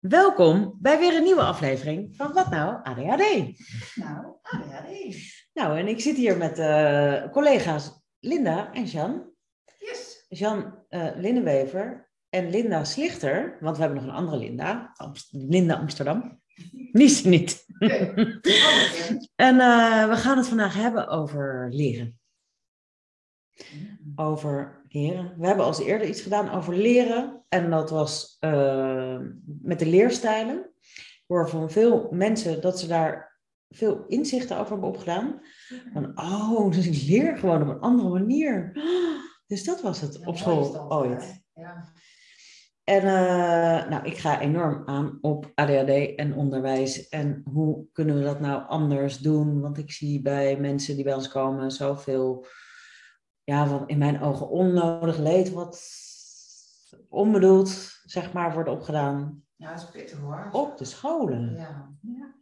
Welkom bij weer een nieuwe aflevering van Wat Nou ADHD. Nou, ADHD. Nou, en ik zit hier met eh, collega's Linda en Jan. Yes. Jan uh, Linnenwever en Linda Slichter, want we hebben nog een andere Linda, Amst- Linda Amsterdam. Niet niet. En eh, we gaan het vandaag hebben over leren. Over We hebben al eens eerder iets gedaan over leren. En dat was eh, met de leerstijlen. Ik hoor van veel mensen dat ze daar veel inzichten over hebben opgedaan. Van, oh, dus ik leer gewoon op een andere manier. Dus dat was het Ja, op school dat, ooit. Ja. En eh, nou, ik ga enorm aan op ADHD en onderwijs. En hoe kunnen we dat nou anders doen? Want ik zie bij mensen die bij ons komen zoveel, ja, wat in mijn ogen onnodig leed, wat onbedoeld, zeg maar, wordt opgedaan ja, dat is pittig hoor. op de scholen. Ja. ja.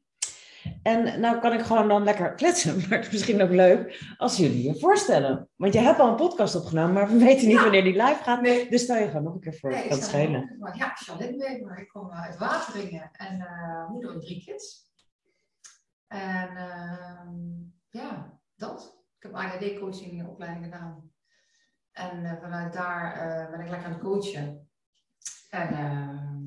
En nou kan ik gewoon dan lekker kletsen, maar het is misschien ook leuk als jullie je voorstellen. Want je hebt al een podcast opgenomen, maar we weten niet Ja. wanneer die live gaat. Nee. Dus stel je gewoon nog een keer voor, Nee, ik kan schelen. maar Ja, Charlotte Weber. Ik kom uit Wateringen en eh, moeder van drie kids. En ehm, ja, dat. Ik heb ADD-coaching opleiding gedaan. En eh, vanuit daar eh, ben ik lekker aan het coachen. En ehm,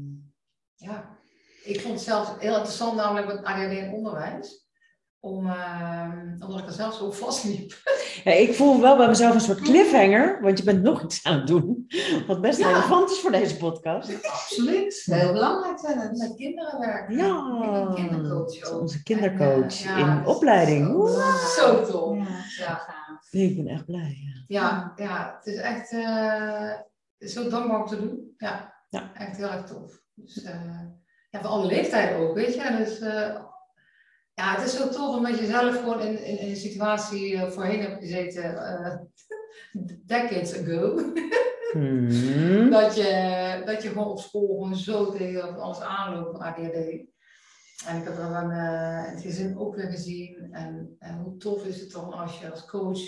ja, ik vond het zelf heel interessant, namelijk met ADD en onderwijs. Om, ehm, omdat ik er zelf zo op vastliep. Ja, ik voel wel bij mezelf een soort cliffhanger, want je bent nog iets aan het doen. Wat best Ja. relevant is voor deze podcast. Absoluut. Heel belangrijk zijn het met kinderen werken. Ja, kindercoach ook. onze kindercoach En, eh, ja, in opleiding. Zo, zo tof. Ja. Nee, ik ben echt blij. Ja. Ja, ja, het is echt eh, zo dankbaar om te doen. Ja, Ja. echt heel erg tof. Dus, eh, ja, voor alle leeftijden ook, weet je. Dus, eh, ja, het is zo tof omdat je zelf gewoon in, in, in een situatie eh, voorheen hebt gezeten, eh, decades ago. Hmm. dat, je, dat je gewoon op school gewoon zo tegen alles aanloopt met ADHD. En ik heb dat dan in het gezin ook weer gezien. En, en hoe tof is het dan als je als coach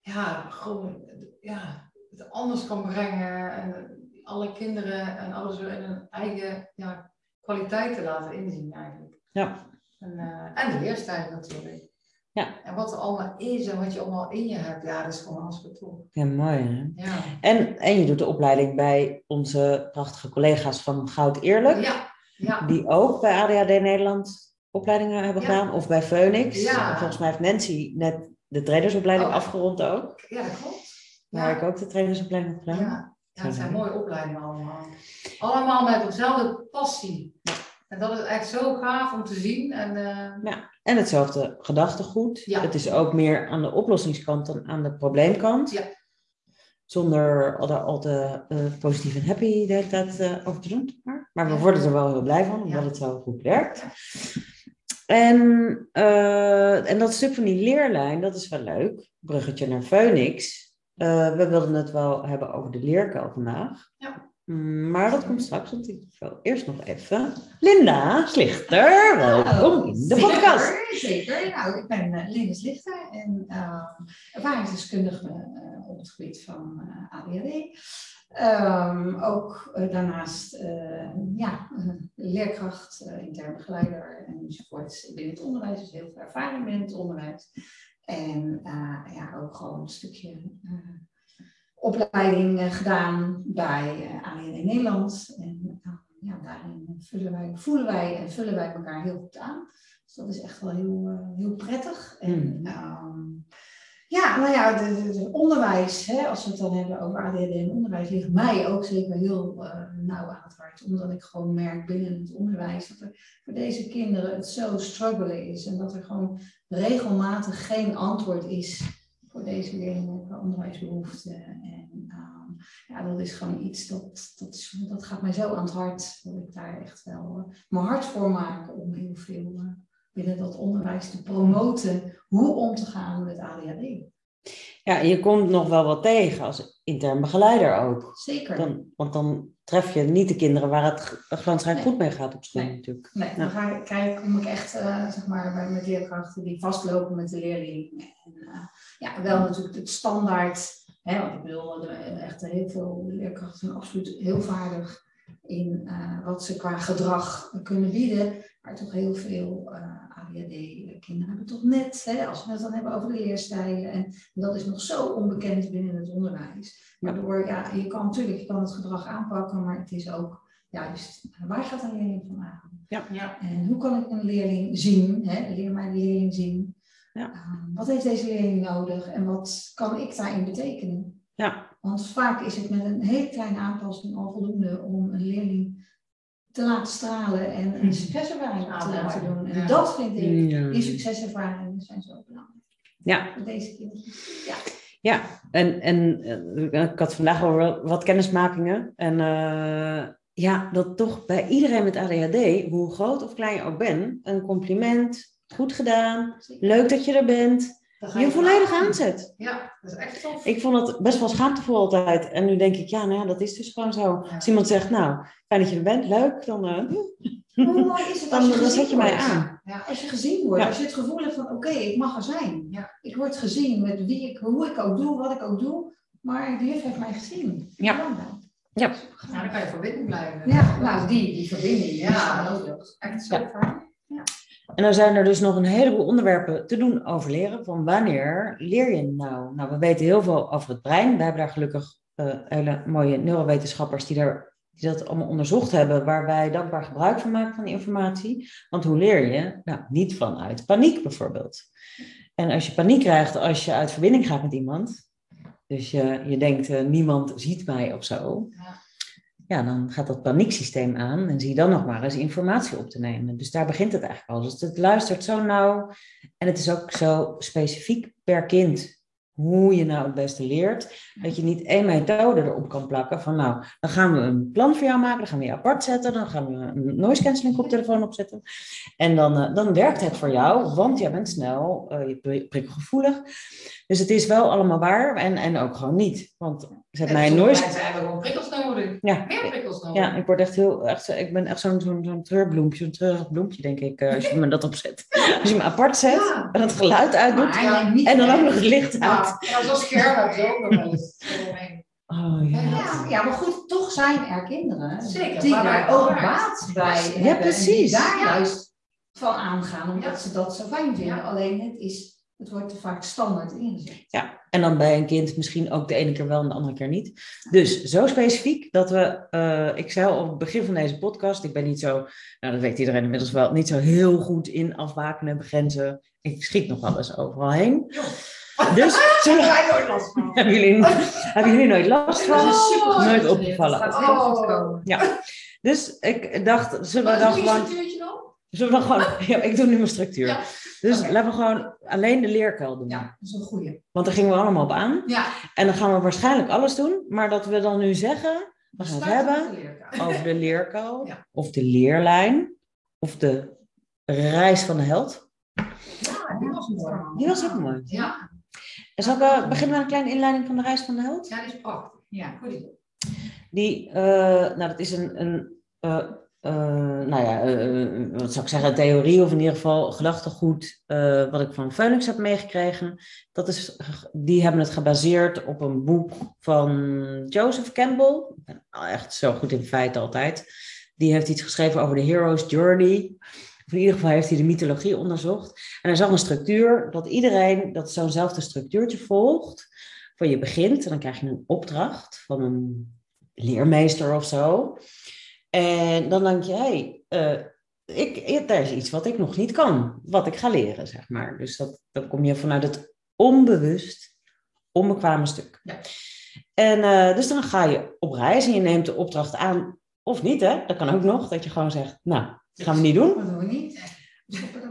ja, gewoon ja, het anders kan brengen. En alle kinderen en alles weer in hun eigen ja, kwaliteiten laten inzien eigenlijk. Ja. En, eh, en de leerstijl natuurlijk. Ja. En wat er allemaal is en wat je allemaal in je hebt, ja, dat is gewoon hartstikke tof. ja, mooi hè. Ja. En, en je doet de opleiding bij onze prachtige collega's van Goud Eerlijk, Ja, ja. die ook bij ADHD Nederland opleidingen hebben Ja. gedaan, of bij Phoenix. Ja. En Volgens mij heeft Nancy net de trainersopleiding Oh. afgerond ook, Ja, dat klopt. waar ik ook de trainersopleiding heb gedaan. ja. het zijn mooie opleidingen allemaal. Allemaal met dezelfde passie. En dat is echt zo gaaf om te zien. En, eh, En hetzelfde gedachtegoed. Ja. Het is ook meer aan de oplossingskant dan aan de probleemkant. Ja. Zonder al daar al te eh, positief en happy de hele tijd eh, over te doen. Maar, maar we Ja. worden er wel heel blij van, omdat Ja. het zo goed werkt. En, en dat stuk van die leerlijn, dat is wel leuk. Bruggetje naar Phoenix. We wilden het wel hebben over de leerkuil vandaag. Ja. Mm, Maar dat komt straks, want ik wil eerst nog even... Linda Slichter, welkom in de podcast. Zeker. Nou, ik ben uh, Lene Slichter en uh, ervaringsdeskundige uh, op het gebied van uh, ADHD. Um, ook uh, daarnaast ja, leerkracht, intern begeleider enzovoort binnen het onderwijs. Dus heel veel ervaring binnen het onderwijs. En ja, ook gewoon een stukje opleiding uh, gedaan bij uh, ADHD Nederland. En uh, ja, daarin vullen wij, voelen wij en vullen wij elkaar heel goed aan. Dus dat is echt wel heel, heel prettig. En, Mm. um, ja, nou ja, het onderwijs, hè, als we het dan hebben over ADHD en onderwijs, ligt mij ook zeker heel uh, nauw aan het hart. Omdat ik gewoon merk binnen het onderwijs dat er voor deze kinderen het zo struggelen is. En dat er gewoon regelmatig geen antwoord is voor deze leerlingen qua onderwijsbehoeften. En um, ja, dat is gewoon iets dat, dat, is, dat gaat mij zo aan het hart. Dat ik daar echt wel uh, mijn hart voor maak om heel veel uh, binnen dat onderwijs te promoten hoe om te gaan met ADHD. Ja, je komt nog wel wat tegen als intern begeleider ook. Zeker. Dan, want dan tref je niet de kinderen waar het glansrijk Nee. goed mee gaat op school Nee. natuurlijk. Nee, dan ga ik, kijk, kom ik echt uh, zeg maar, bij, met leerkrachten die vastlopen met de leerling. En uh, ja, wel natuurlijk het standaard. Hè, want ik bedoel, er, echt heel veel leerkrachten zijn absoluut heel vaardig. in eh, wat ze qua gedrag kunnen bieden. Maar toch heel veel uh, ADHD-kinderen hebben toch net, hè, als we het dan hebben over de leerstijlen. En dat is nog zo onbekend binnen het onderwijs. Waardoor, ja, je kan natuurlijk je kan het gedrag aanpakken, maar het is ook juist, waar gaat een leerling vandaan? Ja. ja. En hoe kan ik een leerling zien? Hè? Leer mijn leerling zien. Ja. Uh, wat heeft deze leerling nodig en wat kan ik daarin betekenen? Ja. Want vaak is het met een hele kleine aanpassing al voldoende om een leerling te laten stralen en een succeservaring te laten doen. En dat vind ik, die succeservaringen zijn zo belangrijk. Ja. Voor deze kinderen. Ja. Ja, en, en eh, ik had vandaag al wat kennismakingen. En uh, ja, dat toch bij iedereen met ADHD, hoe groot of klein je ook bent, een compliment, goed gedaan, leuk dat je er bent, je, je volledig aanzet. Ja, dat is echt tof. Ik vond het best wel schaamtevol altijd. En nu denk ik, ja, nou ja, dat is dus gewoon zo. Als iemand zegt, nou, fijn dat je er bent, leuk, dan, uh, Hoe mooi is het dan, als je dan zet je mij aan. Ja, als je gezien wordt, Ja. als je het gevoel hebt van oké, ik mag er zijn. Ja. Ik word gezien met wie ik, hoe ik ook doe, wat ik ook doe. Maar de juf heeft mij gezien. Ja. Ja. Nou, dan kan je verbinding blijven. Ja, nou die, die verbinding die Ja. is wel nodig. Echt zo Ja. fijn. En dan zijn er dus nog een heleboel onderwerpen te doen over leren. Van wanneer leer je nou? Nou, we weten heel veel over het brein. We hebben daar gelukkig eh, hele mooie neurowetenschappers die, daar, die dat allemaal onderzocht hebben. Waar wij dankbaar gebruik van maken van die informatie. Want hoe leer je? Nou, niet vanuit paniek bijvoorbeeld. En als je paniek krijgt als je uit verbinding gaat met iemand. Dus je, je denkt, eh, niemand ziet mij of zo. Ja. Ja, dan gaat dat panieksysteem aan en zie je dan nog maar eens informatie op te nemen. Dus daar begint het eigenlijk al. Dus het luistert zo nauw en het is ook zo specifiek per kind hoe je nou het beste leert. Dat je niet één methode erop kan plakken van nou, dan gaan we een plan voor jou maken, dan gaan we je apart zetten, dan gaan we een noise cancelling koptelefoon opzetten. En dan, eh, dan werkt het voor jou, want jij bent snel, eh, je pri- prikkelgevoelig. Dus het is wel allemaal waar en, en ook gewoon niet. Want zet mij een noise... Mensen hebben gewoon prikkels nodig. Ja, Meer prikkels nodig. ja, ik word echt heel, echt, zo- ik ben echt zo'n zo'n zo'n treurbloempje, zo'n treurig bloempje, denk ik, eh, als je me dat opzet. Als je me apart zet Ja. en het geluid uitdoet en dan ook nog het licht uit. Ja, ja, heb je ook nog wel eens. Oh ja. Ja, ja, maar goed, toch zijn er kinderen Zeker, die daar ook baat bij Ja, hebben. En precies. die daar Ja. juist van aangaan, omdat Ja. ze dat zo fijn vinden. Ja. Alleen het, is, het wordt te vaak standaard ingezet. Ja, en dan bij een kind misschien ook de ene keer wel en de andere keer niet. Dus zo specifiek dat we, eh, ik zei al op het begin van deze podcast, ik ben niet zo, nou dat weet iedereen inmiddels wel, niet zo heel goed in afbakenen, begrenzen. Ik schiet nog wel eens overal heen. Joh. Dus zullen nooit last van. hebben, jullie, hebben jullie nooit last Dat van? is super Nooit opgevallen. Dat gaat heel goed komen. Ja, dus ik dacht, zullen we dan gewoon? Zullen we dan gewoon, ja, ik doe nu mijn structuur. Ja. Dus laten we gewoon alleen de leerkuil doen. Ja, dat is een goeie. Want daar gingen we allemaal op aan. Ja. En dan gaan we waarschijnlijk alles doen, maar dat we dan nu zeggen, we gaan het hebben de over de leerkuil, Ja. of de leerlijn, of de reis van de held. Ja, die was mooi. Die was ook mooi. Ja, En zal ik eh, beginnen met een kleine inleiding van de reis van de held? ja, die is prachtig. Ja, goed. Die, eh, nou dat is een, een eh, eh, nou ja, eh, wat zou ik zeggen, theorie of in ieder geval gedachtegoed eh, wat ik van Phoenix heb meegekregen. Dat is, die hebben het gebaseerd op een boek van Joseph Campbell. Ik ben echt zo goed in feiten altijd. Die heeft iets geschreven over de hero's journey. Of in ieder geval heeft hij de mythologie onderzocht. En hij zag een structuur dat iedereen dat zo'nzelfde structuurtje volgt. Van je begint en dan krijg je een opdracht van een leermeester of zo. En dan denk je, hé, hey, ik, ik, daar is iets wat ik nog niet kan, wat ik ga leren, zeg maar. Dus dat, dan kom je vanuit het onbewust, onbekwame stuk. Ja. En eh, dus dan ga je op reis en je neemt de opdracht aan, of niet, hè? Dat kan ook nog, dat je gewoon zegt, nou, dat gaan we niet doen. Dat doen we niet.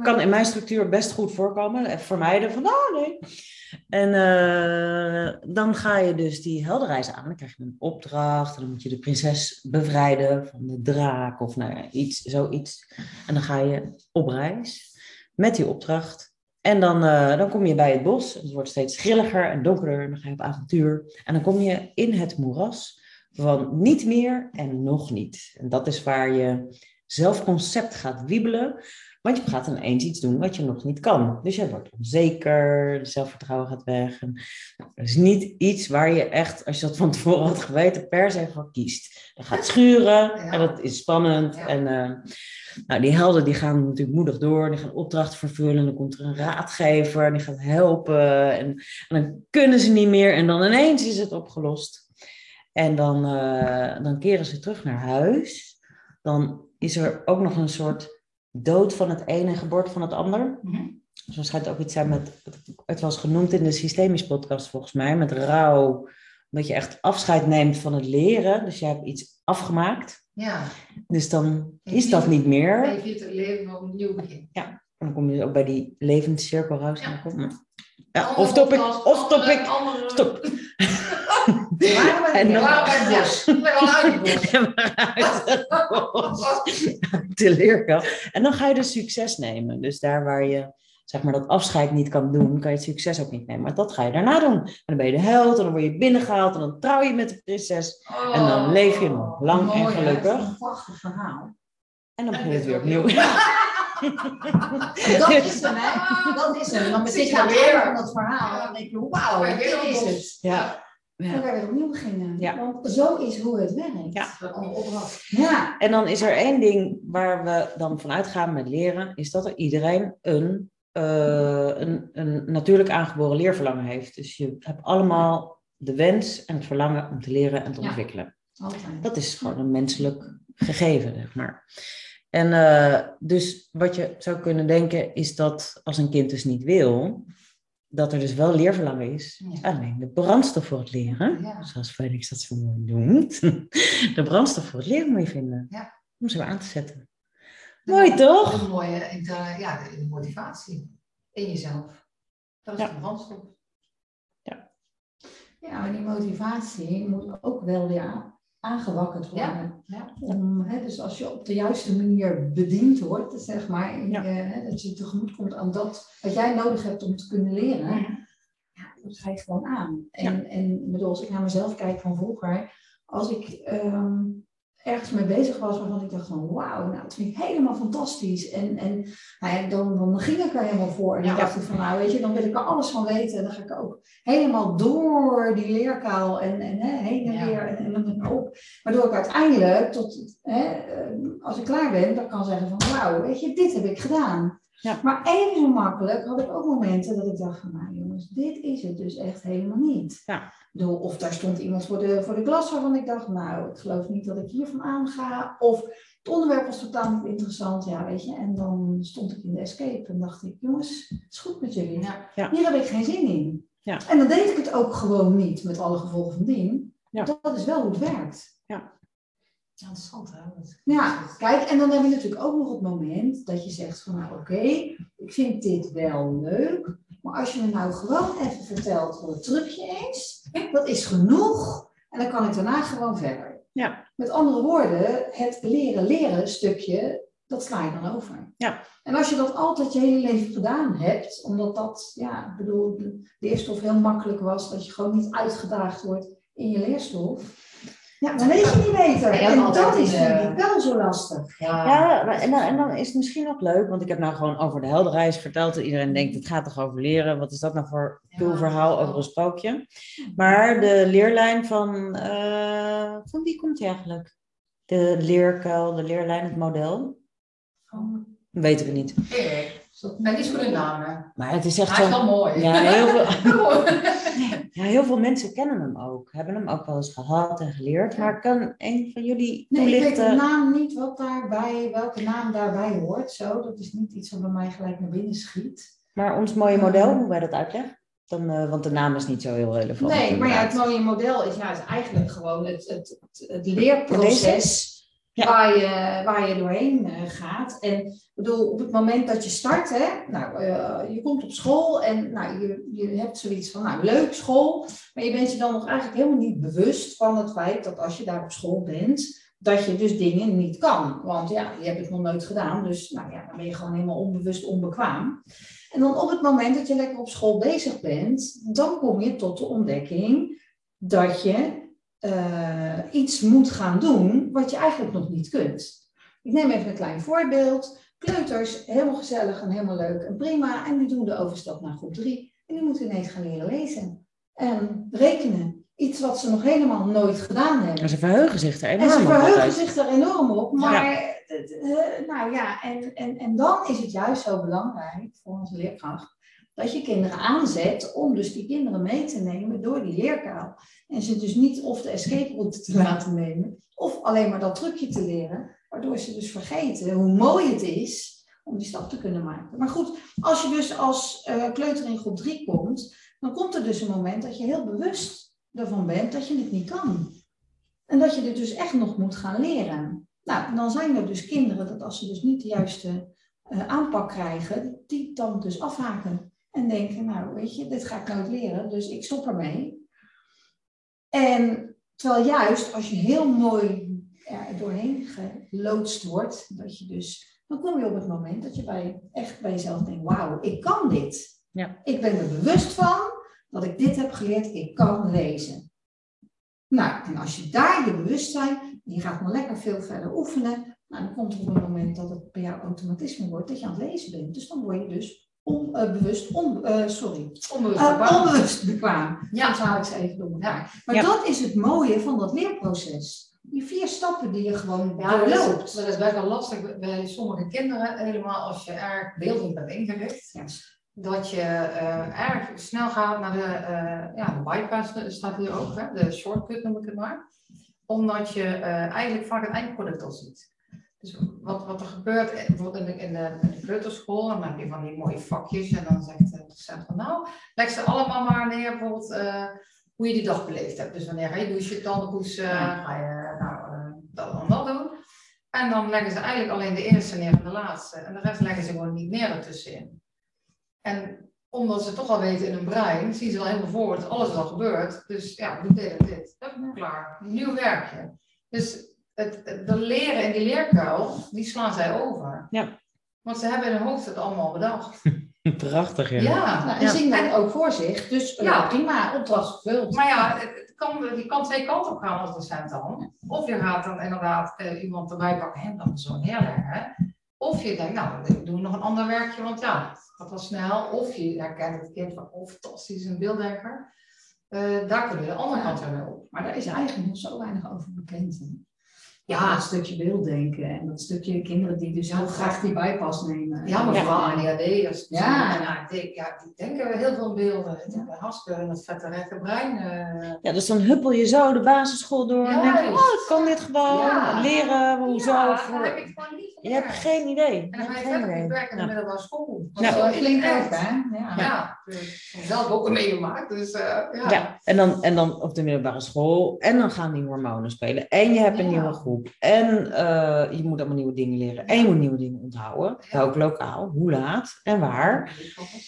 Kan in mijn structuur best goed voorkomen. Even vermijden van, oh nee. En eh, dan ga je dus die heldenreis aan. Dan krijg je een opdracht. En dan moet je de prinses bevrijden van de draak. Of nou ja, iets, zoiets. En dan ga je op reis met die opdracht. En dan, eh, dan kom je bij het bos. Het wordt steeds grilliger en donkerder. En dan ga je op avontuur. En dan kom je in het moeras van niet meer en nog niet. En dat is waar je zelfconcept gaat wiebelen. Want je gaat ineens iets doen wat je nog niet kan. Dus je wordt onzeker, zelfvertrouwen gaat weg. En, nou, dat is niet iets waar je echt, als je dat van tevoren had geweten, per se voor kiest. Dat gaat schuren en dat is spannend. En eh, nou, die helden die gaan natuurlijk moedig door, die gaan opdrachten vervullen. Dan komt er een raadgever, die gaat helpen. En, en dan kunnen ze niet meer en dan ineens is het opgelost. En dan, eh, dan keren ze terug naar huis. Dan is er ook nog een soort dood van het ene en geboorte van het ander. Mhm. Dus er schijnt ook iets zijn met, het was genoemd in de systemisch podcast volgens mij, met rouw. Dat je echt afscheid neemt van het leren. Dus je hebt iets afgemaakt. Ja, Dus dan is dat niet meer. en je het leven op een nieuw begin. En dan kom je ook bij die levenscirkel raus. Ja. Ja, of topic, podcast, of topic. andere- andere- Stop. En dan- het bos. Al uit het bos. En waaruit het bos. de leerkant. En dan ga je dus succes nemen. Dus daar waar je zeg maar, dat afscheid niet kan doen, kan je het succes ook niet nemen. Maar dat ga je daarna doen. En dan ben je de held en dan word je binnengehaald en dan trouw je met de prinses. En dan leef je nog lang en Oh, hè? Dat is gelukkig. een prachtig verhaal. En dan begint het weer opnieuw. Dat is hem, hè? Dat is hem. Dan zit je aan het einde van dat verhaal en dan denk je, wauw, weer dit is het. Ja. Ja. je weer opnieuw beginnen. Ja. Want zo is hoe het werkt. Ja. Ja. En dan is er één ding waar we dan vanuit gaan met leren, is dat er iedereen een, eh, een, een natuurlijk aangeboren leerverlangen heeft. Dus je hebt allemaal de wens en het verlangen om te leren en te Ja. ontwikkelen. Altijd. Dat is gewoon een menselijk gegeven, zeg maar. En eh, dus wat je zou kunnen denken is dat als een kind dus niet wil, dat er dus wel leerverlangen is. Ja. Alleen de brandstof voor het leren, Ja. zoals Felix dat zo mooi noemt, de brandstof voor het leren moet je vinden. Ja. Om ze weer aan te zetten. Mooi toch? Een mooie ja, de, motivatie in jezelf. Dat is Ja. de brandstof. Ja, maar die motivatie moet ook wel weer aangewakkerd worden. Ja. Om, hè, dus als je op de juiste manier bediend wordt, zeg maar, Ja. hè, dat je tegemoet komt aan dat wat jij nodig hebt om te kunnen leren, ja, dat ga je gewoon aan. En, en bedoel, als ik naar mezelf kijk van vroeger, als ik ehm, ergens mee bezig was waarvan ik dacht van wauw, nou dat vind ik helemaal fantastisch. En, en nou ja, dan, dan ging ik er helemaal voor. En dan Ja. dacht ik van nou weet je, dan wil ik er alles van weten. En dan ga ik ook helemaal door die leerkaal en, en hè, heen en weer en, en dan maar op. Waardoor ik uiteindelijk, tot, hè, eh, als ik klaar ben, dan kan zeggen van wauw, weet je, dit heb ik gedaan. Ja. Maar even zo makkelijk had ik ook momenten dat ik dacht van nou jongens, dit is het dus echt helemaal niet. Ja. Of daar stond iemand voor de, voor de klas waarvan ik dacht, nou ik geloof niet dat ik hiervan aanga. Of het onderwerp was totaal niet interessant, ja weet je. En dan stond ik in de escape en dacht ik, jongens, het is goed met jullie. Ja. Ja. Hier heb ik geen zin in. Ja. En dan deed ik het ook gewoon niet met alle gevolgen van dien. Ja. Dat, dat is wel hoe het werkt. Interessant hè? Ja, kijk, en dan heb je natuurlijk ook nog het moment dat je zegt van nou oké, ik vind dit wel leuk, maar als je me nou gewoon even vertelt wat het trucje is, dat is genoeg en dan kan ik daarna gewoon verder. Ja. Met andere woorden, het leren leren stukje, dat sla je dan over. Ja. En als je dat altijd je hele leven gedaan hebt, omdat dat, ja, ik bedoel, de leerstof heel makkelijk was, dat je gewoon niet uitgedaagd wordt in je leerstof, ja, dan weet je niet beter. Ja, En dat is vind ik wel zo lastig. Ja, maar- en dan, en dan is het misschien ook leuk, want ik heb nou gewoon over de heldenreis verteld. En iedereen denkt, het gaat toch over leren? Wat is dat nou voor Ja. cool verhaal over een sprookje? Maar de leerlijn van, eh, van wie komt die eigenlijk? De leerkuil, de leerlijn, het model? Weten we niet. Erik. Ik ben niet zo goed in namen. Maar het is echt Hij is zo... wel mooi. Ja, heel veel, ja, heel veel mensen kennen hem ook. Hebben hem ook wel eens gehad en geleerd. Maar kan een van jullie Nee, ik weet de toelichten? naam niet wat daarbij, welke naam daarbij hoort. Zo, dat is niet iets wat bij mij gelijk naar binnen schiet. Maar ons mooie model, hoe wij dat uitleggen? Dan, eh, want de naam is niet zo heel relevant. Nee, maar ja, het mooie model is, ja, is eigenlijk gewoon het, het, het, het leerproces Waar, je, waar je doorheen eh, gaat. En ik bedoel, op het moment dat je start, hè, nou, eh, je komt op school en nou, je, je hebt zoiets van, nou, leuk school, maar je bent je dan nog eigenlijk helemaal niet bewust van het feit dat als je daar op school bent, dat je dus dingen niet kan. Want ja, je hebt het nog nooit gedaan, dus nou ja, dan ben je gewoon helemaal onbewust onbekwaam. En dan op het moment dat je lekker op school bezig bent, dan kom je tot de ontdekking dat je eh, iets moet gaan doen wat je eigenlijk nog niet kunt. Ik neem even een klein voorbeeld. Kleuters, helemaal gezellig en helemaal leuk en prima. En die doen de overstap naar groep 3. En die moeten ineens gaan leren lezen. En rekenen. Iets wat ze nog helemaal nooit gedaan hebben. En ze verheugen zich er En enorm ze op verheugen altijd. zich er enorm op. Maar, eh, nou ja, en, en, en dan is het juist zo belangrijk voor onze leerkracht. Dat je kinderen aanzet om dus die kinderen mee te nemen door die leerkuil. En ze dus niet of de escape route te laten nemen. Of alleen maar dat trucje te leren. Waardoor ze dus vergeten hoe mooi het is om die stap te kunnen maken. Maar goed, als je dus als eh, kleuter in groep 3 komt. Dan komt er dus een moment dat je heel bewust ervan bent dat je het niet kan. En dat je dit dus echt nog moet gaan leren. Nou, dan zijn er dus kinderen dat als ze dus niet de juiste eh, aanpak krijgen, die dan dus afhaken. En denken, nou weet je, dit ga ik nooit leren, dus ik stop ermee. En terwijl juist als je heel mooi er doorheen geloodst wordt, dat je dus, dan kom je op het moment dat je bij, echt bij jezelf denkt, wauw, ik kan dit. Ja. Ik ben er bewust van dat ik dit heb geleerd, ik kan lezen. Nou, en als je daar je bewustzijn, en je gaat maar lekker veel verder oefenen, nou, dan komt er op een moment dat het bij jou automatisme wordt dat je aan het lezen bent. Dus dan word je dus onbewust, on, eh, sorry, Onbewust. eh, bekwaam. onbewust bekwaam. Ja. Dan haal ik ze even door elkaar. Maar Ja. dat is het mooie van dat leerproces. Die vier stappen die je gewoon Ja, dat is, doorloopt. dat is best wel lastig bij sommige kinderen, helemaal als je erg beeldend bent ingericht. Ja. Dat je eh, erg snel gaat naar de, eh, ja, de bypass, eh, staat hier ook, hè? de shortcut noem ik het maar. Omdat je eh, eigenlijk vaak het eindproduct al ziet. Dus wat, wat er gebeurt, eh, bijvoorbeeld in de, in, de, in de kleuterschool, dan heb je van die mooie vakjes en dan zegt de docent van nou, leg ze allemaal maar neer bijvoorbeeld eh, hoe je die dag beleefd hebt. Dus wanneer ga je douchen, tanden poetsen, ga je nou, eh, dat en dat doen. En dan leggen ze eigenlijk alleen de eerste neer en de laatste. En de rest leggen ze gewoon niet neer ertussenin. En omdat ze toch al weten in hun brein, zien ze al helemaal voor het alles wat gebeurt. Dus ja, doe dit en dit. Hup, klaar. Nieuw werkje. Dus het, leren in die leerkuil, die slaan zij over. Ja. Want ze hebben in hun hoofd het allemaal bedacht. Prachtig, ja. Ja. Nou, en Ja. zien dat ook voor zich. Dus ja. Prima, opdracht gevuld. Maar ja, het, kan, je kan twee kanten op gaan als docent dan. Of je gaat dan inderdaad eh, iemand erbij pakken en dan zo neerleggen. Of je denkt, nou, ik doe nog een ander werkje, want ja, het gaat wel snel. Of je herkent het kind van, oh fantastisch, een beelddenker. Eh, daar kun je de andere kant weer op. Maar daar is eigenlijk nog zo weinig over bekend. Ja. dat stukje beelddenken en dat stukje kinderen die dus Ja. heel graag die bypass nemen. Ja, maar Ja. vooral ADHD, dat is Ja. ja, die, ja, die denken heel veel beelden. Is hartstikke in het vette rechte brein. eh. Ja, dus dan huppel je zo de basisschool door en Ja, denk je, oh, ik kan dit gewoon Ja. leren, hoezo. Ja, dan heb je het gewoon niet Je hebt geen idee. En dan ga je verder werken in de Ja. middelbare school. Ja. Klinkt echt. ook, hè? Ja. Heb zelf ook meegemaakt. Dus eh, ja. Ja, en dan, en dan op de middelbare school. En dan gaan die hormonen spelen. En je hebt een Ja. nieuwe groep. En eh, je moet allemaal nieuwe dingen leren. En je moet nieuwe dingen onthouden. Ja. Ook lokaal. Hoe laat en waar.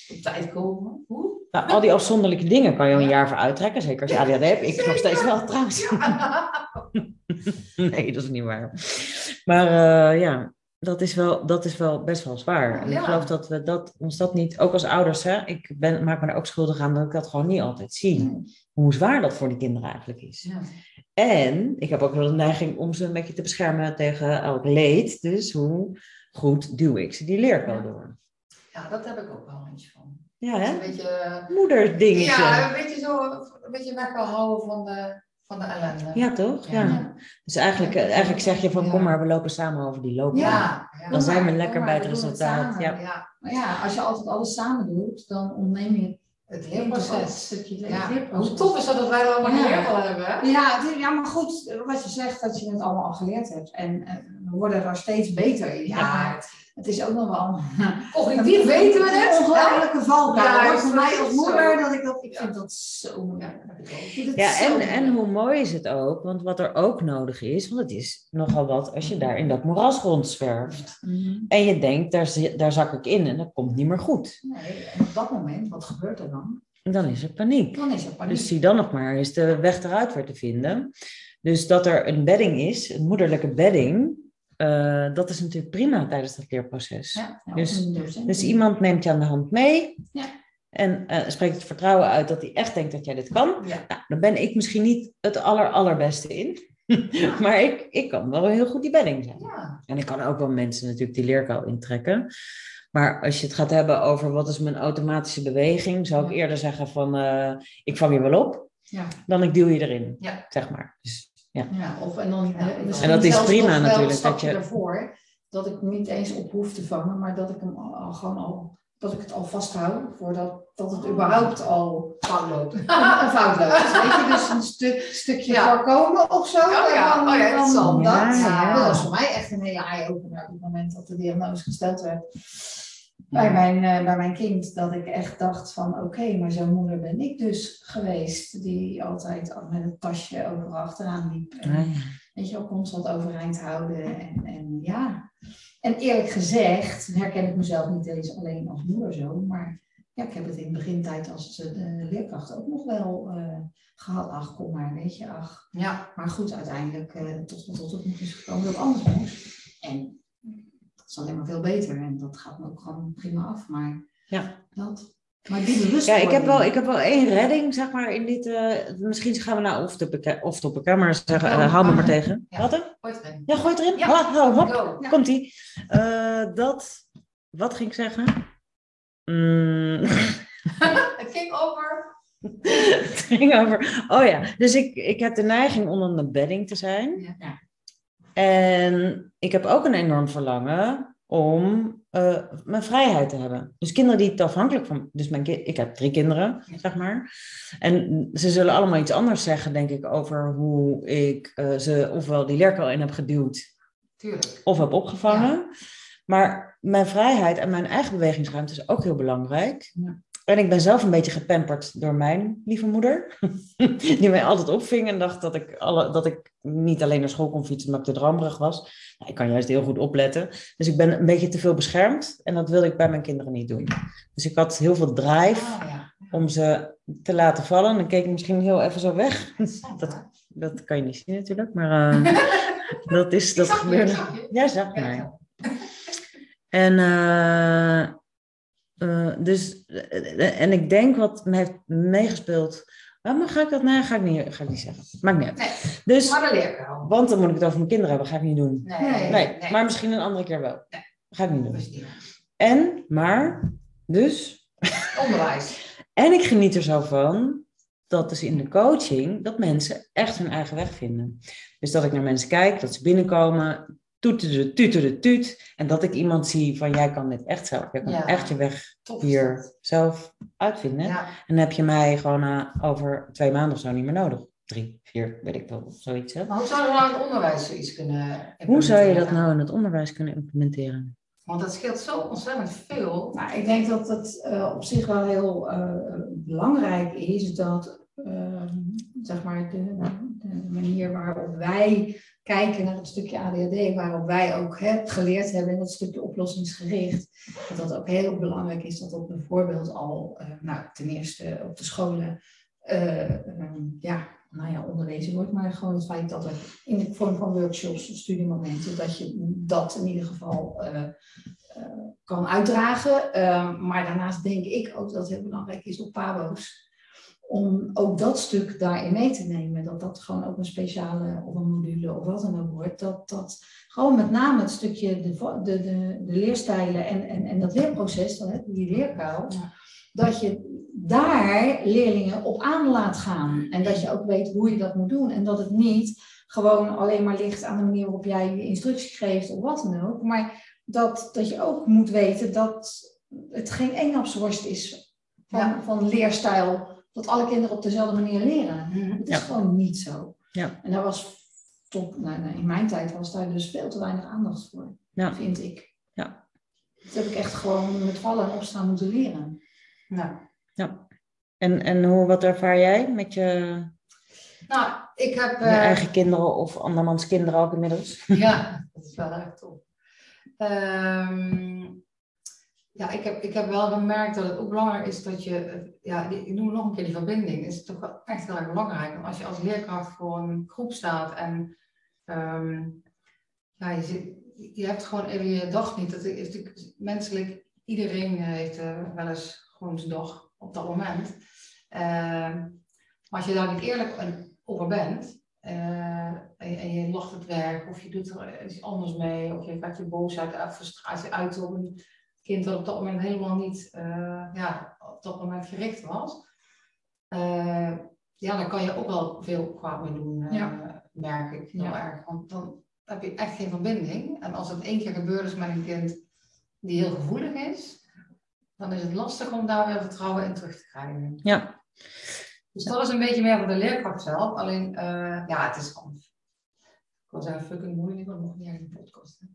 Op tijd komen. Hoe? Nou, al die afzonderlijke dingen kan je een Ja. jaar voor uittrekken. Zeker als je ADHD hebt. Ik nog steeds wel trouwens. Nee, dat is niet waar. Maar eh, ja, dat is, wel, dat is wel best wel zwaar. En ik geloof dat we dat, ons dat niet, ook als ouders, hè, ik ben, maak me er ook schuldig aan dat ik dat gewoon niet altijd zie. Hoe zwaar dat voor die kinderen eigenlijk is. Ja. En ik heb ook wel de neiging om ze een beetje te beschermen tegen elk leed. Dus hoe goed duw ik ze die leerkuil door? ja, dat heb ik ook wel een beetje van. Ja, Een hè? beetje, eh, Moederdingetje. ja, een beetje zo, een beetje weg wil houden van de, van de ellende. toch? Ja. Ja. Dus eigenlijk, eh, eigenlijk zeg je van, Ja. kom maar, we lopen samen over die loopbaan. Ja, ja. Dan zijn we lekker bij het resultaat. Ja. ja, Maar ja, als je altijd alles samen doet, dan ontneem je het leerproces. Ja. leerproces. Hoe tof is dat dat wij dat allemaal Ja. geleerd al hebben? Ja, het ja, maar goed, wat je zegt, dat je het allemaal al geleerd hebt. En eh, we worden daar steeds beter in. Ja, Ja. Het, is ook nog wel Cognitief weten we een het. ongelofelijke valkuil. Ja, voor mij als moeder, zo. dat ik dat, ik vind dat zo moeilijk. Ja, zo en, moeilijk. en hoe mooi is het ook, want wat er ook nodig is, want het is nogal wat als je daar in dat moeras rondzwerft. Mhm. En je denkt, daar, daar zak ik in en dat komt niet meer goed. Nee, en op dat moment, wat gebeurt er dan? Dan is er paniek. Dan is er paniek. Dus zie dan nog maar eens de weg eruit weer te vinden. Dus dat er een bedding is, een moederlijke bedding, eh, dat is natuurlijk prima tijdens dat leerproces. ja, dus-. Dus iemand neemt je aan de hand mee Ja. en eh, spreekt het vertrouwen uit dat hij echt denkt dat jij dit kan. Ja. Nou, dan ben ik misschien niet het aller, allerbeste in. maar ik, ik kan wel heel goed die bedding zijn. Ja. En ik kan ook wel mensen natuurlijk die leerkuil intrekken. Maar als je het gaat hebben over wat is mijn automatische beweging, zou ik eerder zeggen van eh, ik vang je wel op, Ja. dan ik duw je erin, zeg maar. Dus, ja. Ja, of en dan Ja. misschien En dat is zelfs prima natuurlijk, dat je- daarvoor, dat ik niet eens op hoef te vangen, maar dat ik hem al, al gewoon al, dat ik het al vasthoud voordat dat het überhaupt al Fout loopt. fout loopt. Weet je, dus een stuk, stukje Ja. voorkomen of zo. Oh ja, dan- oh ja, dan- interessant. dat. Ja, ja. Dat was voor mij echt een hele eye-opener op het moment dat de diagnose gesteld werd. Bij mijn, eh, bij mijn kind, dat ik echt dacht van oké, maar zo'n moeder ben ik dus geweest. Die altijd al met een tasje overal achteraan liep. En, ja. Weet je wel, constant overeind houden. En, en ja. En eerlijk gezegd herken ik mezelf niet eens alleen als moeder zo. Maar ja, ik heb het in de begintijd als de leerkracht ook nog wel eh, gehad. Ach, kom maar, weet je, ach. Ja. Maar goed, uiteindelijk eh, tot, tot, tot het moet is gekomen dat het anders moest. En is alleen maar veel beter. En dat gaat me ook gewoon prima af. Maar Ja. dat. Maar die Ja, bewustwording. ik heb, wel, ik heb wel één redding, zeg maar, in dit... eh, misschien gaan we nou off-topic, off-topic hè, maar zeggen, eh, haal me maar tegen. Ja. Wat erin. Ja, gooi het erin. Ja. Hop, hop, hop. Go. Ja. Komt-ie. Eh, dat... Wat ging ik zeggen? Mm, Het ging over. het ging over... Oh ja, dus ik, ik heb de neiging om de bedding te zijn. Ja. En ik heb ook een enorm verlangen om eh, mijn vrijheid te hebben. Dus kinderen die het afhankelijk van... Dus mijn ik heb drie kinderen, zeg maar. En ze zullen allemaal iets anders zeggen, denk ik, over hoe ik eh, ze ofwel die leerkuil in heb geduwd Tuurlijk. of heb opgevangen. Maar mijn vrijheid en mijn eigen bewegingsruimte is ook heel belangrijk. Ja. En ik ben zelf een beetje gepamperd door mijn lieve moeder. Die mij altijd opving en dacht dat ik, alle, dat ik niet alleen naar school kon fietsen, maar ik te drammerig was. Nou, ik kan juist heel goed opletten. Dus ik ben een beetje te veel beschermd. En dat wilde ik bij mijn kinderen niet doen. Dus ik had heel veel drive ja. om ze te laten vallen. Dan keek ik misschien heel even zo weg. Dat-? Dat kan je niet zien natuurlijk, maar eh, dat, is, dat gebeurde. Ja, zag mij. En, eh, eh, dus, eh, en ik denk wat me heeft meegespeeld. Maar ga ik dat? Nee, ga ik niet, ga ik niet zeggen. Maakt niet uit. Nee, Dus, maar de leerkuil. want dan moet ik het over mijn kinderen hebben. Ga ik niet doen. Nee, Nee, Nee, maar misschien een andere keer wel. Nee. Ga ik niet doen. niet. En, maar, dus. Onderwijs. En ik geniet er zo van dat dus in de coaching, dat mensen echt hun eigen weg vinden. Dus dat ik naar mensen kijk, dat ze binnenkomen, toeteren, tuteren, tuut. En dat ik iemand zie van, jij kan dit echt zelf. Jij kan Ja. echt je weg hier zelf uitvinden. Ja. En dan heb je mij gewoon eh, over twee maanden of zo niet meer nodig. Drie, vier, weet ik wel, zoiets. Hè? Maar hoe zouden we nou in het onderwijs zoiets kunnen Hoe zou je dat nou in het onderwijs kunnen implementeren? Want dat scheelt zo ontzettend veel. Nou, ik denk dat het eh, op zich wel heel eh, belangrijk is dat zeg maar de, de manier waarop wij kijken naar het stukje ADHD, waarop wij ook hè, geleerd hebben in dat stukje oplossingsgericht, dat dat ook heel belangrijk is dat dat bijvoorbeeld al, eh, nou, ten eerste op de scholen, eh, ehm, ja, nou ja, onderwezen wordt, maar gewoon het feit dat er in de vorm van workshops studiemomenten, dat je dat in ieder geval eh, kan uitdragen. Ehm, maar daarnaast denk ik ook dat het heel belangrijk is op PABO's. Om ook dat stuk daarin mee te nemen. Dat dat gewoon ook een speciale of een module of wat dan ook wordt. Dat dat gewoon met name het stukje de, de, de, de leerstijlen en, en, en dat leerproces, dan, hè, die leerkuil. Ja. Dat je daar leerlingen op aan laat gaan. En dat je ook weet hoe je dat moet doen. En dat het niet gewoon alleen maar ligt aan de manier waarop jij je instructie geeft of wat dan ook. Maar dat, dat je ook moet weten dat het geen eenhapsworst is van, Ja. van leerstijl. Dat alle kinderen op dezelfde manier leren. Het is Ja. gewoon niet zo. Ja. En daar was tot, nou, nou, in mijn tijd was daar dus veel te weinig aandacht voor, Ja. vind ik. Ja. Dat heb ik echt gewoon met vallen en opstaan moeten leren. Nou, En, en hoe, wat ervaar jij met je, nou ik heb... eh, eigen kinderen of andermans kinderen ook inmiddels? Ja, dat is wel erg top. Ehm, ja, ik heb, ik heb wel gemerkt dat het ook belangrijk is dat je, ja, ik noem nog een keer die verbinding, is toch wel echt heel belangrijk. Als je als leerkracht voor een groep staat en ehm, ja, je, je hebt gewoon even je dag niet. Dat is natuurlijk menselijk, iedereen eh, heeft eh, wel eens gewoon zijn dag op dat moment. Ehm, maar als je daar niet eerlijk over bent, eh, en, je, lacht het werk, of je doet er iets anders mee, of je gaat je boosheid uit, frustratie uit kind dat op dat moment helemaal niet eh, ja, op dat moment gericht was. Eh, ja, dan kan je ook wel veel kwaad mee doen, eh, Ja. merk ik heel Ja. erg. Want dan heb je echt geen verbinding. En als het één keer gebeurd is met een kind die heel gevoelig is, dan is het lastig om daar weer vertrouwen in terug te krijgen. Ja. Dus dat is een beetje meer voor de leerkracht zelf. Alleen, ja, het is gewoon. Ik wil zeggen, fucking moeilijk, maar nog niet echt een podcast. hè.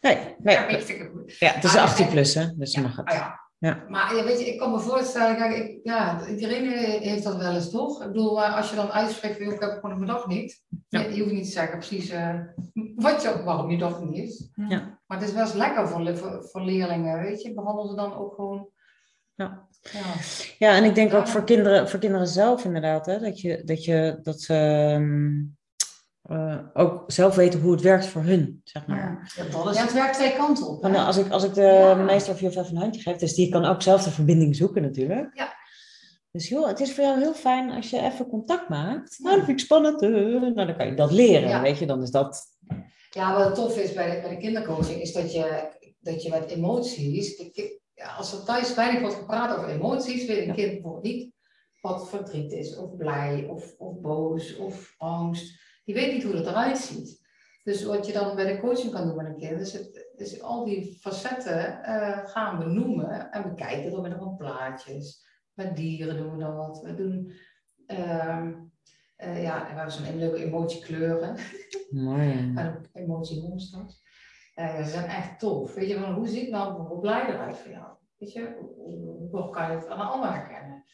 Nee, nee. Ja. Ja, het is Ah, 18 en- plus, hè? Dus dan mag Ah, het. ja. Ja. Maar ja, weet je, ik kan me voorstellen, kijk, ik, ja, iedereen heeft dat wel eens toch? Ik bedoel, eh, als je dan uitspreekt, ik heb gewoon mijn dag niet. Ja. Je, je hoeft niet te zeggen precies eh, wat je, waarom je dag niet is. Ja. Maar het is wel eens lekker voor, voor, voor leerlingen, weet je. Behandel ze dan ook gewoon. Ja. Ja. Ja, en ik denk ook Ja. voor kinderen, voor kinderen zelf inderdaad, hè, dat, je, dat, je, dat ze ehm, eh, ook zelf weten hoe het werkt voor hun, zeg maar. Ja. Dat is Ja, het werkt twee kanten op. Als ik, als ik de Ja. meester of juf even een handje geef, dus die kan ook zelf de verbinding zoeken natuurlijk. Ja. Dus joh, het is voor jou heel fijn als je even contact maakt. Nou, dat vind ik spannend. eh. Nou, dan kan je dat leren, Ja. weet je. Dan is dat... Ja, wat tof is bij de, bij de kindercoaching, is dat je, dat je met emoties, als er thuis weinig wordt gepraat over emoties, weet een kind bijvoorbeeld niet wat verdriet is, of blij, of, of boos, of angst. Die weet niet hoe het eruit ziet. Dus wat je dan bij de coaching kan doen met een kind, is, het, is al die facetten eh, gaan benoemen en bekijken door middel van plaatjes. Met dieren doen we dan wat. We doen, ehm, eh, ja, we hebben zo'n leuke emotiekleuren. Mooi. En ook emotiemonsters. Eh ze zijn echt tof. Weet je, van, hoe ziet nou bijvoorbeeld blij eruit voor jou? Weet je, hoe, hoe- hoe kan je het aan een ander herkennen?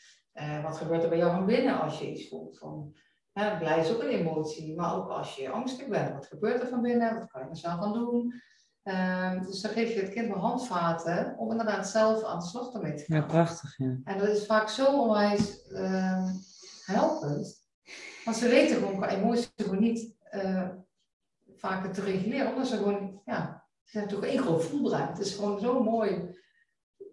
Wat gebeurt er bij jou van binnen als je iets voelt? Van, hè, blij is ook een emotie, maar ook als je angstig bent. Wat gebeurt er van binnen? Wat kan je er zelf aan doen? Ehm, dus dan geef je het kind wel handvaten om inderdaad zelf aan de slag ermee te gaan. Ja, prachtig. Ja. En dat is vaak zo onwijs ehm, helpend. Want ze weten gewoon qua emoties gewoon niet eh, vaak te reguleren. Omdat ze gewoon, ja, ze zijn toch één groot voelbrein. Het is gewoon zo mooi.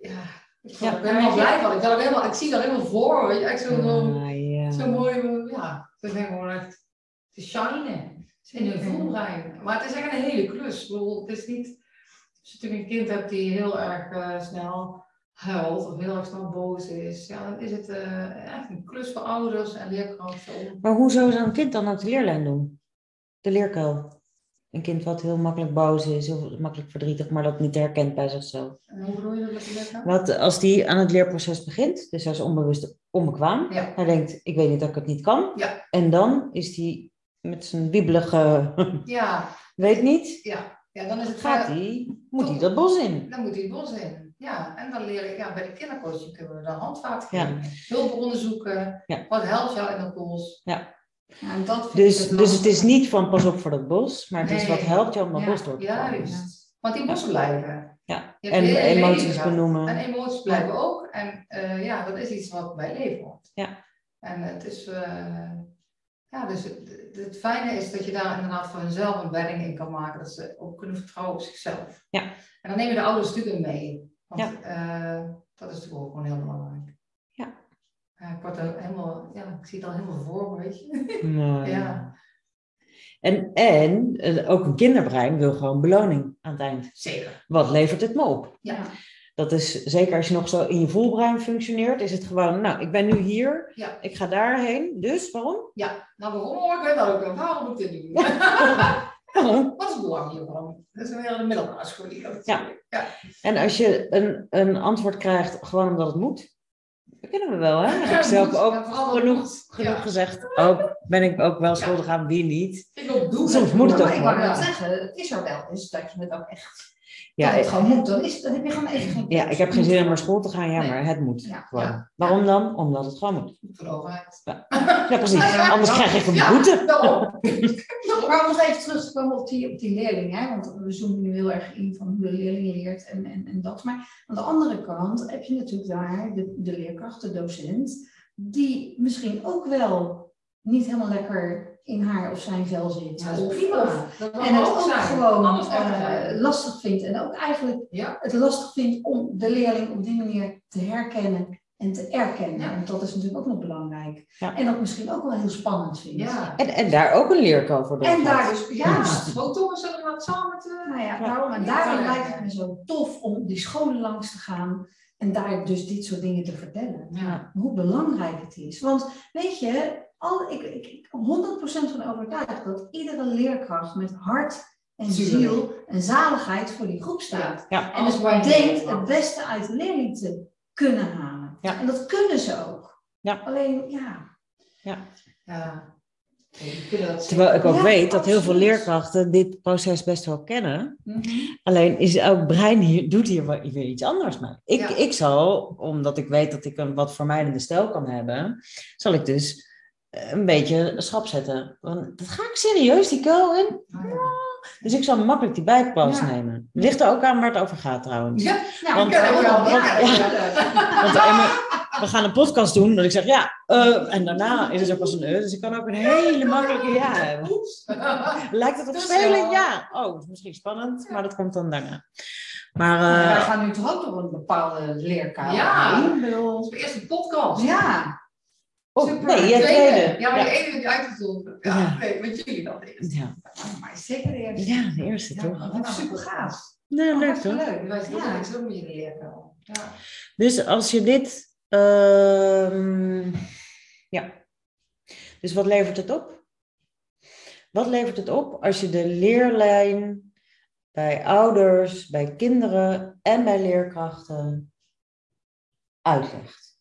Ja, ik Ja, er helemaal blij van. Ik, ook helemaal, ik zie dat helemaal voor. Weet je, echt Ah, zo mooi. Ja, ze zijn gewoon echt te shinen. In hun voelbrein. Maar het is echt een hele klus. Ik bedoel, het is niet... Als je natuurlijk een kind hebt die heel erg eh, snel huilt of heel erg snel boos is, ja, dan is het eh, echt een klus voor ouders en leerkrachten. Maar hoe zou zo'n kind dan ook de leerlijn doen? De leerkuil. Een kind wat heel makkelijk boos is, heel makkelijk verdrietig, maar dat niet herkent bij zichzelf. En hoe bedoel je dat met de als die aan het leerproces begint, dus hij is onbewust onbekwaam. Ja. Hij denkt, ik weet niet dat ik het niet kan. Ja. En dan is hij met zijn wiebelige, Ja, weet niet, ja, ja, dan is het gaat hij, moet hij dat bos in. Dan moet hij het bos in. Ja, en dan leer ik, ja, bij de kindercoaching kunnen we dan handvaten Ja. geven. Hulpbronnen zoeken. Ja. Wat helpt jou in dat bos? Ja, en dat Dus, het dus het is niet van pas op voor dat bos, maar het is wat helpt jou om dat bos door te. Juist. Want die bossen blijven. Ja. Je En emoties benoemen. En emoties blijven ook. En eh, ja, dat is iets wat bij leven hoort. Ja. En het is, eh, ja, dus het, het fijne is dat je daar inderdaad voor hunzelf een bedding in kan maken. Dat ze ook kunnen vertrouwen op zichzelf. Ja. En dan nemen de ouders natuurlijk mee. Want Ja. eh, dat is natuurlijk ook gewoon heel belangrijk. Ja. Ik word er helemaal, ja, ik zie het al helemaal voor weet je. Mooi. Ja. En, en eh, ook een kinderbrein wil gewoon beloning aan het eind. Zeker. Wat levert het me op? Ja. Dat is zeker als je nog zo in je voelbrein functioneert, is het gewoon, nou, ik ben nu hier, Ja. ik ga daarheen, dus waarom? Ja, nou waarom hoor ik weet ook? Waarom moet ik dit doen? Wat is het belang hiervan? Dat is een middelbare school Ja. ja. En als je een, een antwoord krijgt gewoon omdat het moet, dat kennen we wel, hè? Heb Ja, ik zelf moet, ook ja, genoeg, genoeg Ja. gezegd. Ook ben ik ook wel schuldig aan, wie niet. Ik doen. Soms moet het ook Maar ik Ja. zeggen, het is er wel eens dat je het ook echt Ja, dat het ik- gewoon moet. Dan, is, dan heb je gewoon even geen ja, ik heb geen zin om naar school te gaan, ja, Nee. maar het moet. Ja, gewoon. ja. Waarom dan? Omdat het gewoon moet. Ja, precies. Anders krijg ik een Ja, boete. Maar om nog even terug te komen op die, op die leerling, hè? want we zoomen nu heel erg in van hoe de leerling leert en, en, en dat. Maar aan de andere kant heb je natuurlijk daar de, de leerkracht, de docent, die misschien ook wel niet helemaal lekker in haar of zijn vel zit. Ja, dat is Of- prima. of- Dat mag en het ook zijn. gewoon eh, zijn. lastig vindt. En ook eigenlijk Ja, het lastig vindt om de leerling op die manier te herkennen en te erkennen. Ja. Want dat is natuurlijk ook nog belangrijk. Ja. En dat misschien ook wel heel spannend vindt. Ja. En, en daar ook een leerco voor En daar dus, ja, Motoren zullen we dat samen te... nou ja, Ja. daarom, en Ja. daarom lijkt het me zo tof om die scholen langs te gaan en daar dus dit soort dingen te vertellen. Ja. Hoe belangrijk het is. Want weet je, al, ik, ik, ik 100% van overtuigd dat iedere leerkracht met hart en Tuurlijk. ziel en zaligheid voor die groep staat. Ja. En dus denkt het beste uit de leerling te kunnen halen. Ja. En dat kunnen ze ook. Ja. Alleen, ja. Ja. Terwijl ik ook Ja, weet dat heel veel leerkrachten dit proces best wel kennen. Alleen is elk brein hier, doet hier weer iets anders mee. Ik, Ja. ik zal, omdat ik weet dat ik een wat vermijdende stijl kan hebben, zal ik dus een beetje schap zetten. Want dat ga ik serieus die. Oh, ja. Dus ik zal makkelijk die bijpas Ja. nemen. Ligt er ook aan waar het over gaat trouwens. Ja, Nou, Want- ik kan ook wel want- ja, ja. Want Emma, we gaan een podcast doen. Dat ik zeg ja. eh, en daarna is het ook pas een. Dus ik kan ook een hele makkelijke ja hebben. Lijkt het op spelen? Ja. Oh, dat is misschien spannend, maar dat komt dan daarna. Maar Ja, wij eh, gaan nu toch ook door een bepaalde leerkamer Ja. Ik bedoel, Onze eerste podcast. Ja, oh, super. nee, je tweede. Ja, maar de die uitgezonden. Ja, Ja. nee, met jullie dan eerst. Ja. maar zeker de eerste. ja, de eerste Ja, toch? Wat super gaaf. Nee, Oh, leuk wat toch? leuk. Ja. zo met jullie leren. Ja. Dus als je dit. ehm, ja. Dus wat levert het op? Wat levert het op als je de leerlijn bij ouders, bij kinderen en bij leerkrachten uitlegt?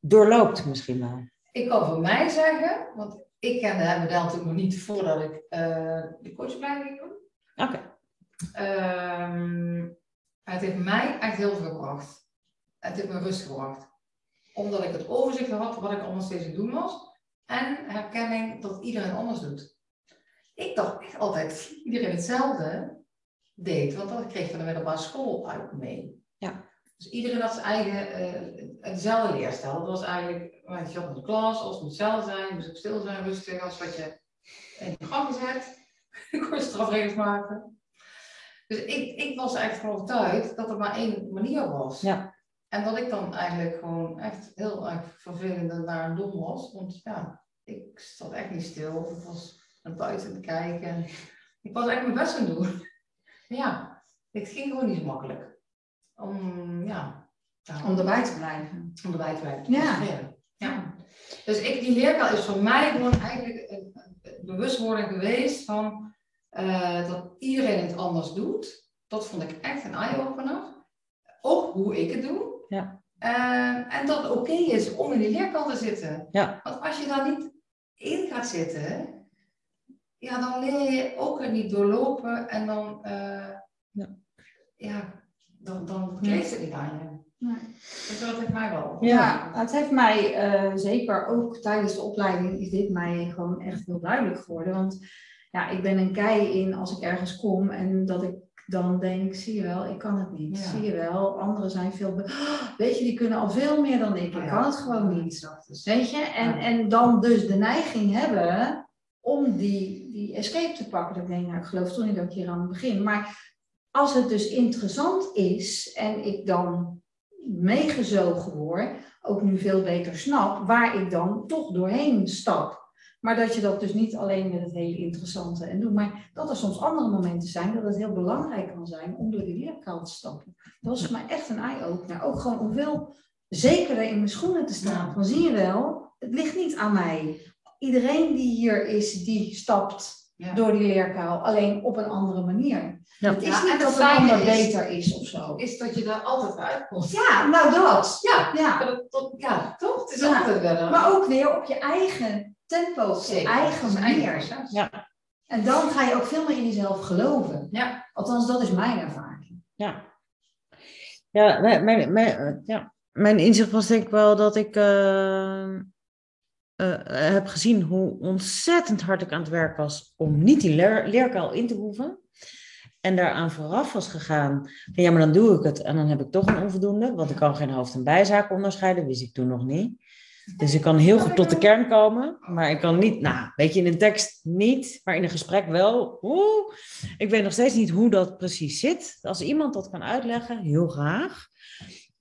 Doorloopt misschien wel. Ik kan voor mij zeggen, want ik kende het model natuurlijk nog niet voordat ik eh, de coachopleiding kon. Oké. Ehm, het heeft mij echt heel veel gebracht. Het heeft me rust gebracht. Omdat ik het overzicht had wat ik allemaal steeds aan het doen was. En herkenning dat iedereen anders doet. Ik dacht echt altijd dat iedereen hetzelfde deed. Want dat kreeg ik van de middelbare school uit mee. Ja. Dus iedereen had zijn eigen, eh, dezelfde leerstijl. Dat was eigenlijk, want je had een klas, alles moet hetzelfde zijn. Dus ook stil zijn, rustig, als wat je in de gang zet. Ik kon je strafregels maken. Dus ik, ik was eigenlijk van overtuigd dat er maar één manier was. Ja. En dat ik dan eigenlijk gewoon echt heel erg vervelend en naar een dom was. Want ja, ik zat echt niet stil. Ik was naar buiten te kijken. En ik was echt mijn best aan het doen. Maar ja, het ging gewoon niet zo makkelijk. Om, ja, Om erbij te blijven. om erbij te blijven. Ja. ja. Dus ik, die leertaal is voor mij gewoon eigenlijk een, bewustwording geweest van eh, dat iedereen het anders doet. Dat vond ik echt een eye-opener. Ook hoe ik het doe. Ja. Eh, en dat het oké is om in die leerkant te zitten. Ja. Want als je daar niet in gaat zitten, ja, dan leer je ook het niet doorlopen en dan, eh, Ja. ja, dan, dan kleeft het niet aan je. Nee. Dus dat heeft mij wel. Ja, het heeft mij eh, zeker ook tijdens de opleiding is dit mij gewoon echt heel duidelijk geworden. Want ja, ik ben een kei in als ik ergens kom en dat ik dan denk, zie je wel, ik kan het niet. Ja. Zie je wel, anderen zijn veel... be- Weet je, die kunnen al veel meer dan ik. Ik Ja. kan het gewoon niet. Weet je? En, Ja. en dan dus de neiging hebben om die, die escape te pakken. Dat ik denk, nou, ik geloof toch niet dat ik hier aan het begin. Maar als het dus interessant is en ik dan meegezogen word, ook nu veel beter snap, waar ik dan toch doorheen stap. Maar dat je dat dus niet alleen met het hele interessante en doen, maar dat er soms andere momenten zijn dat het heel belangrijk kan zijn om door die leerkuil te stappen. Dat was voor mij echt een eye-opener. Ook gewoon om veel zekerder in mijn schoenen te staan. Van zie je wel, het ligt niet aan mij. Iedereen die hier is, die stapt Ja. door die leerkuil, alleen op een andere manier. Ja. Het is Ja, niet het dat een fijne ander is- beter is of zo. Is dat je daar altijd uitkomt. Ja, nou dat. Ja, Ja. dat, dat- ja toch? Het is Ja. altijd wel een... Maar ook weer op je eigen tempo, op je eigen Het manier. Ja. En dan ga je ook veel meer in jezelf geloven. Ja. Althans, dat is mijn ervaring. Ja. Ja, mijn, mijn, mijn, ja. mijn inzicht was denk ik wel dat ik eh, eh, heb gezien hoe ontzettend hard ik aan het werk was om niet die leer, leerkuil in te hoeven. En daaraan vooraf was gegaan, ja, maar dan doe ik het en dan heb ik toch een onvoldoende, want ik kan geen hoofd- en bijzaak onderscheiden, wist ik toen nog niet. Dus ik kan heel goed tot de kern komen, maar ik kan niet, nou, weet je, in een tekst niet, maar in een gesprek wel. Oeh, ik weet nog steeds niet hoe dat precies zit. Als iemand dat kan uitleggen, heel graag.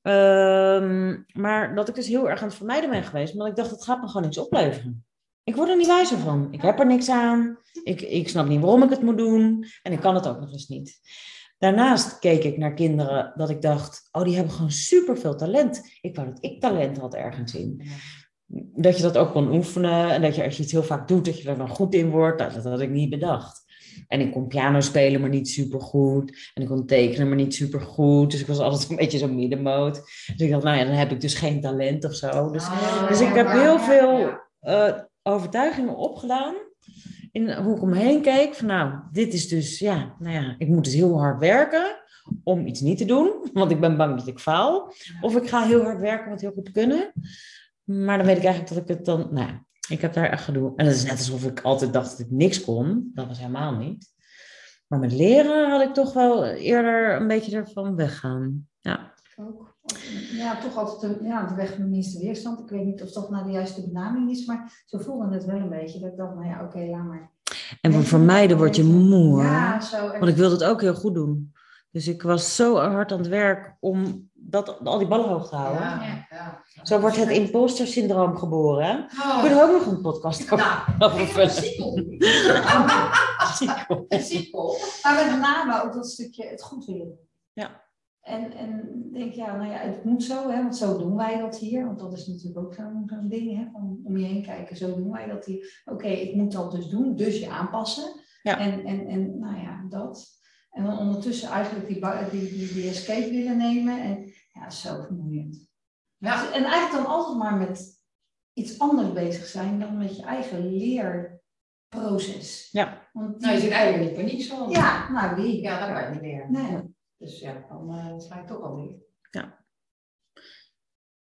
Ehm, maar dat ik dus heel erg aan het vermijden ben geweest, omdat ik dacht, het gaat me gewoon niks opleveren. Ik word er niet wijzer van. Ik heb er niks aan. Ik, ik snap niet waarom ik het moet doen. En ik kan het ook nog eens niet. Daarnaast keek ik naar kinderen dat ik dacht, oh, die hebben gewoon superveel talent. Ik wou dat ik talent had ergens in. Dat je dat ook kon oefenen en dat je als je iets heel vaak doet, dat je er dan goed in wordt. Nou, dat had ik niet bedacht. En ik kon piano spelen, maar niet super goed. En ik kon tekenen, maar niet super goed. Dus ik was altijd een beetje zo'n middenmoot. Dus ik dacht, nou ja, dan heb ik dus geen talent of zo. Dus, Ah, dus ik heb heel veel eh, overtuigingen opgedaan. In hoe ik omheen keek. Van nou, dit is dus, ja, nou ja, ik moet dus heel hard werken om iets niet te doen. Want ik ben bang dat ik faal. Of ik ga heel hard werken om het heel goed te kunnen. Maar dan weet ik eigenlijk dat ik het dan, nou ja, ik heb daar echt gedoe. En het is net alsof ik altijd dacht dat ik niks kon. Dat was helemaal niet. Maar met leren had ik toch wel eerder een beetje ervan weggaan. Ja. Ook. Ja, toch altijd de, ja, de weg van de minste weerstand. Ik weet niet of dat nou de juiste benaming is, maar zo voelde het wel een beetje. Dat ik dacht, nou ja, oké, laat maar. En van vermijden word je moe. Ja, zo. Want ik wilde het ook heel goed doen. Dus ik was zo hard aan het werk om dat, al die ballen hoog te houden. Ja, ja. Zo wordt het imposter syndroom geboren. hè? Oh. Kunnen we ook nog een podcast over Nou, ik een sequel. Ziek, Een. Maar met name ook dat stukje het goed willen. Ja. En, en denk, ja, nou ja, het moet zo, hè, want zo doen wij dat hier. Want dat is natuurlijk ook zo'n zo'n ding, hè, van om je heen kijken. Zo doen wij dat hier. Oké, ik moet dat dus doen, dus je aanpassen. Ja. En, en, en nou ja, dat. En dan ondertussen eigenlijk die, die, die, die escape willen nemen. En ja, zo vermoeiend. Ja, En eigenlijk dan altijd maar met iets anders bezig zijn dan met je eigen leerproces. Ja. Want nou, je zit eigenlijk in paniek zo. ja, nou wie? Ja, dat kan je niet meer. Nee. Dus ja, dan uh, sla je toch al dicht.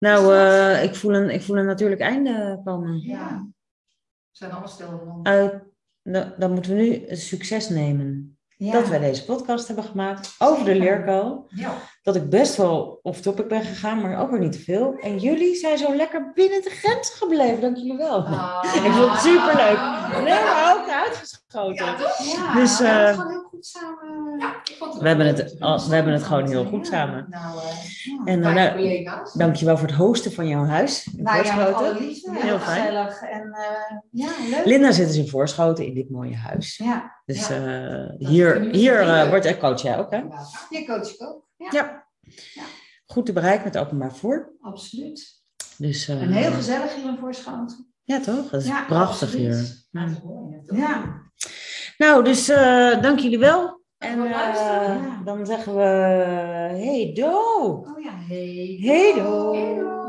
Nou, eh, ik, voel een, ik voel een natuurlijk einde komen. Ja. We zijn allemaal stil dan. Nou, dan moeten we nu het succes nemen. Ja. Dat wij deze podcast hebben gemaakt over de leerco. Ja. Dat ik best wel off topic ben gegaan, maar ook weer niet te veel. En jullie zijn zo lekker binnen de grenzen gebleven. Dank jullie wel. Ah. Ik vond het superleuk. Nee, maar ook uitgeschoten. Ja, toch? Ja, Dus, we hebben eh, het gewoon heel goed samen. Ja, ik vond het We hebben ook het, leuk. al- we hebben het gewoon heel goed Ja. samen. Nou, eh Ja. En nou, collega's. dankjewel voor het hosten van jouw huis. In Nou ja, Voorschoten. liefde. Heel fijn. gezellig. En eh, ja, leuk. Linda zit dus in Voorschoten in dit mooie huis. Ja, Dus Ja. eh, hier, hier eh, wordt, en coach jij ook hè? je coach ik ook. Ja, Ja. Ja. Goed te bereiken met openbaar voor. absoluut. Dus, eh, En heel gezellig hier in Voorschoten. Ja toch? Dat is Ja, prachtig absoluut. hier. Ja, Nou, dus eh, dank jullie wel. En eh. Ja. dan zeggen we hey do. oh ja, hey. Hey do. Hey, doei.